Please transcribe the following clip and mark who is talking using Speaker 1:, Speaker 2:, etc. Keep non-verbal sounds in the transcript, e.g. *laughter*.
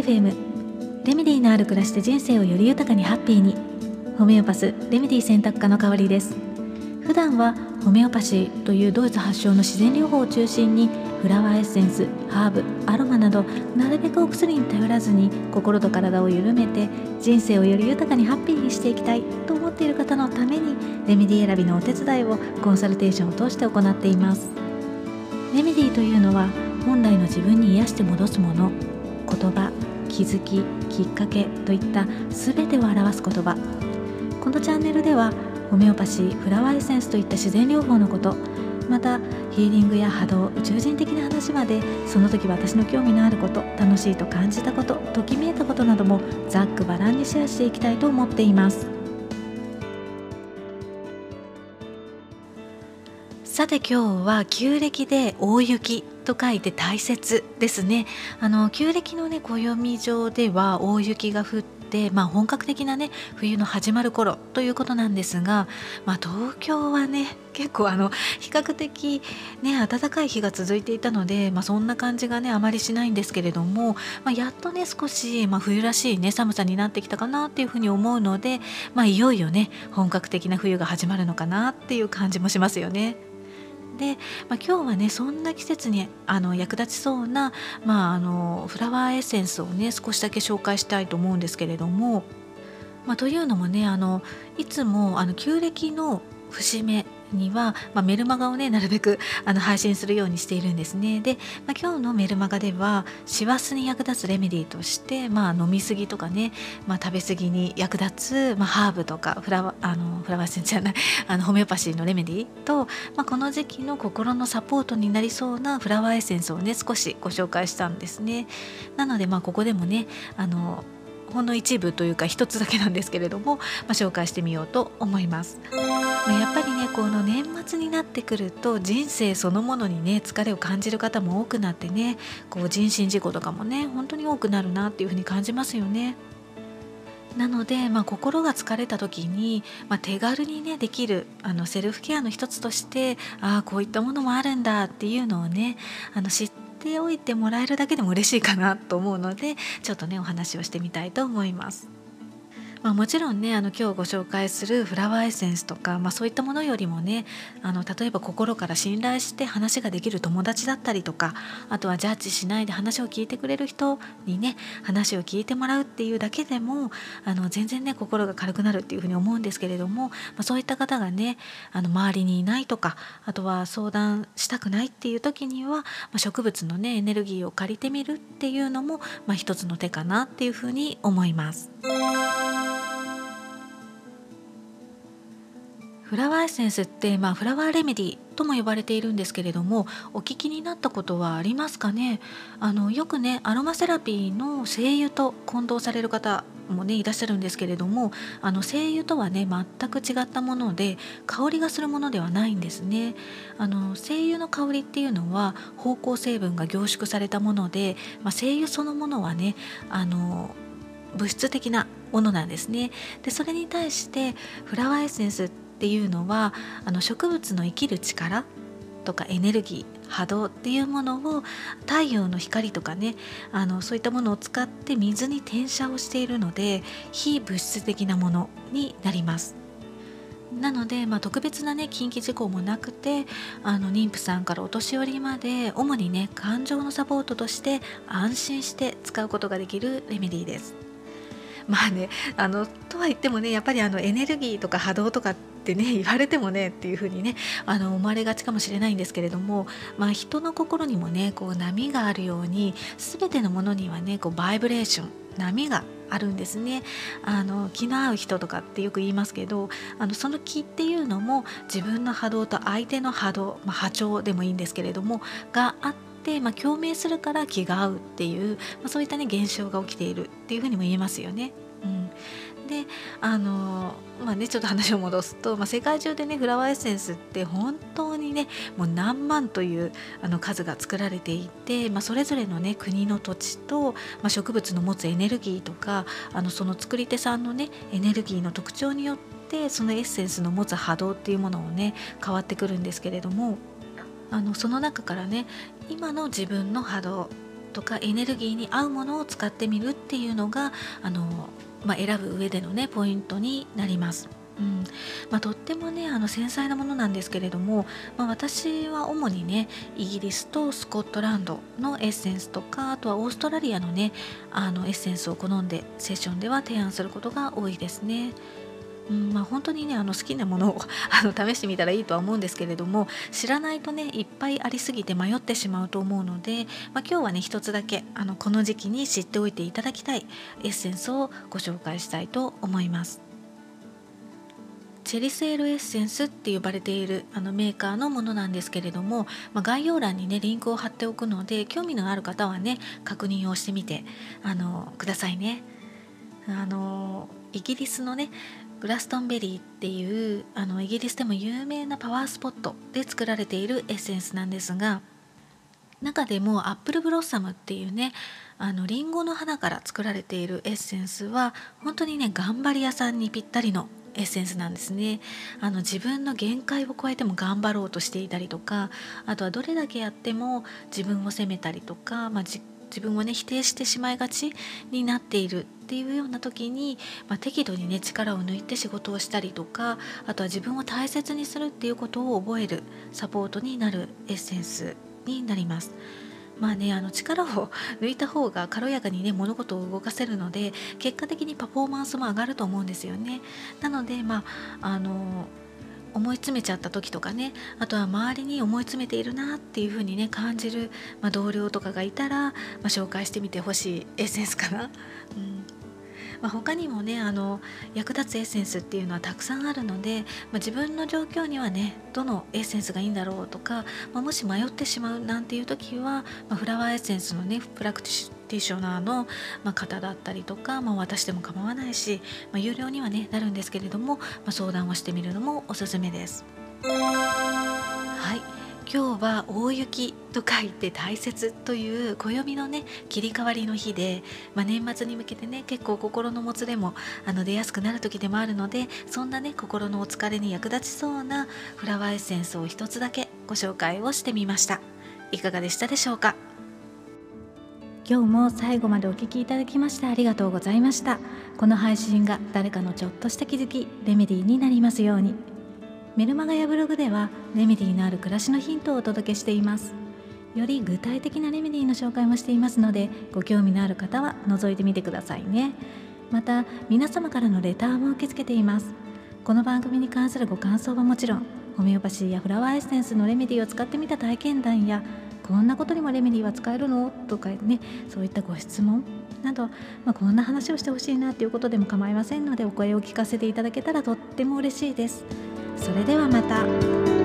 Speaker 1: FM レメディのある暮らしで人生をより豊かにハッピーに。ホメオパスレメディ選択科の代わりです。普段はホメオパシーというドイツ発祥の自然療法を中心にフラワーエッセンスハーブアロマなどなるべくお薬に頼らずに心と体を緩めて人生をより豊かにハッピーにしていきたいと思っている方のためにレメディ選びのお手伝いをコンサルテーションを通して行っています。レメディというのは本来の自分に癒して戻すもの。言葉。気づききっかけといった全てを表す言葉。このチャンネルではホメオパシーフラワーエッセンスといった自然療法のことまたヒーリングや波動宇宙人的な話までその時私の興味のあること楽しいと感じたことときめいたことなどもざっくばらんにシェアしていきたいと思っています。さて今日は旧暦で大雪と書いて大切ですねあの旧暦のね暦上では大雪が降ってまあ、本格的なね冬の始まる頃ということなんですが、まあ、東京はね結構あの比較的ね暖かい日が続いていたので、まあ、そんな感じがねあまりしないんですけれども、まあ、やっとね少し、まあ、冬らしいね寒さになってきたかなっていうふうに思うので、ま、いよいよね本格的な冬が始まるのかなっていう感じもしますよね。で、まあ、今日はねそんな季節にあの役立ちそうな、まあ、あのフラワーエッセンスをね少しだけ紹介したいと思うんですけれども、まあ、というのもねあのいつもあの旧暦の節目には、まあ、メルマガをねなるべくあの配信するようにしているんですね。で、まあ、今日のメルマガでは師走に役立つレメディーとして、まあ、飲み過ぎとかね、まあ、食べ過ぎに役立つ、まあ、ハーブとかフラワあのフラワーセンじゃない *laughs* あのホメオパシーのレメディーと、まあ、この時期の心のサポートになりそうなフラワーエッセンスをね少しご紹介したんですね。なのでまあここでもねあのほんの一部というか一つだけなんですけれども、まあ、紹介してみようと思います。ま、やっぱりねこの年末になってくると人生そのものにね疲れを感じる方も多くなってねこう人身事故とかもね本当に多くなるなっていうふうに感じますよね。なので、まあ、心が疲れた時に、まあ、手軽にねできるあのセルフケアの一つとしてああこういったものもあるんだっていうのをねあの知ってておいてもらえるだけでも嬉しいかなと思うのでちょっとねお話をしてみたいと思います。まあ、もちろんねあの今日ご紹介するフラワーエッセンスとか、まあ、そういったものよりもねあの例えば心から信頼して話ができる友達だったりとかあとはジャッジしないで話を聞いてくれる人にね話を聞いてもらうっていうだけでもあの全然ね心が軽くなるっていうふうに思うんですけれども、まあ、そういった方がねあの周りにいないとかあとは相談したくないっていう時には、まあ、植物のねエネルギーを借りてみるっていうのも、まあ、一つの手かなっていうふうに思います。フラワーエッセンスって、まあ、フラワーレメディとも呼ばれているんですけれどもお聞きになったことはありますかね？あのよくねアロマセラピーの精油と混同される方もねいらっしゃるんですけれどもあの精油とはね全く違ったもので香りがするものではないんですね。あの精油の香りっていうのは芳香成分が凝縮されたもので、まあ、精油そのものはねあの物質的なものなんですね。でそれに対してフラワーエッセンスってっていうのはあの植物の生きる力とかエネルギー波動っていうものを太陽の光とかねあのそういったものを使って水に転写をしているので非物質的なものになります。なので、まあ、特別なね近畿事項もなくてあの妊婦さんからお年寄りまで主にね感情のサポートとして安心して使うことができるレメディーです。*laughs* まあねあのとは言ってもねやっぱりあのエネルギーとか波動とかってね言われてもねっていう風にねあの思われがちかもしれないんですけれども、まあ、人の心にもねこう波があるように全てのものにはねこうバイブレーション波があるんですね。あの気の合う人とかってよく言いますけどあのその気っていうのも自分の波動と相手の波動、まあ、波長でもいいんですけれどもがあってまあ、共鳴するから気が合うっていう、まあ、そういったね現象が起きているっていうふうにも言えますよね。うん、であのまあねちょっと話を戻すと、まあ、世界中でねフラワーエッセンスって本当にねもう何万というあの数が作られていて、まあ、それぞれのね国の土地と、まあ、植物の持つエネルギーとかあのその作り手さんのねエネルギーの特徴によってそのエッセンスの持つ波動っていうものをね変わってくるんですけれどもあのその中からね今の自分の波動とかエネルギーに合うものを使ってみるっていうのがあの、まあ、選ぶ上でのねポイントになります。うんまあ、とってもねあの繊細なものなんですけれども、まあ、私は主にねイギリスとスコットランドのエッセンスとかあとはオーストラリアのねあのエッセンスを好んでセッションでは提案することが多いですね。うんまあ、本当にねあの好きなものを *laughs* あの試してみたらいいとは思うんですけれども知らないとねいっぱいありすぎて迷ってしまうと思うので、まあ、今日はね一つだけあのこの時期に知っておいていただきたいエッセンスをご紹介したいと思います。チェリスエルエッセンスって呼ばれているあのメーカーのものなんですけれども、まあ、概要欄にねリンクを貼っておくので興味のある方はね確認をしてみてあのくださいね。あのイギリスのねグラストンベリーっていうあのイギリスでも有名なパワースポットで作られているエッセンスなんですが中でもアップルブロッサムっていうねあのリンゴの花から作られているエッセンスは本当にね頑張り屋さんにぴったりのエッセンスなんですね。あの自分の限界を超えても頑張ろうとしていたりとかあとはどれだけやっても自分を責めたりとか、まあ、自分をね否定してしまいがちになっているっていうような時に、まあ、適度にね力を抜いて仕事をしたりとかあとは自分を大切にするっていうことを覚えるサポートになるエッセンスになります。まあねあの力を抜いた方が軽やかにね物事を動かせるので結果的にパフォーマンスも上がると思うんですよね。なのでまああの思い詰めちゃった時とかねあとは周りに思い詰めているなっていう風にね感じる、まあ、同僚とかがいたら、まあ、紹介してみてほしいエッセンスかな。うんまあ、他にもねあの役立つエッセンスっていうのはたくさんあるので、まあ、自分の状況にはねどのエッセンスがいいんだろうとか、まあ、もし迷ってしまうなんていう時は、まフラワーエッセンスのねプラクティショナーの、ま方だったりとか、ま私でも構わないし、ま有料にはねなるんですけれども、ま相談をしてみるのもおすすめです。今日は大雪と書いて大切という暦のね切り替わりの日で、まあ、年末に向けてね結構心のもつれもあの出やすくなる時でもあるのでそんなね心のお疲れに役立ちそうなフラワーエッセンスを一つだけご紹介をしてみました。いかがでしたでしょうか？
Speaker 2: 今日も最後までお聴きいただきましてありがとうございました。この配信が誰かのちょっとした気づきレメディーになりますように。メルマガやブログではレメディのある暮らしのヒントをお届けしています。より具体的なレメディの紹介もしていますのでご興味のある方は覗いてみてくださいね。また皆様からのレターも受け付けています。この番組に関するご感想はもちろんホメオパシーやフラワーエッセンスのレメディを使ってみた体験談やこんなことにもレメディは使えるの？とかねそういったご質問など、まあ、こんな話をしてほしいなということでも構いませんのでお声を聞かせていただけたらとっても嬉しいです。それではまた。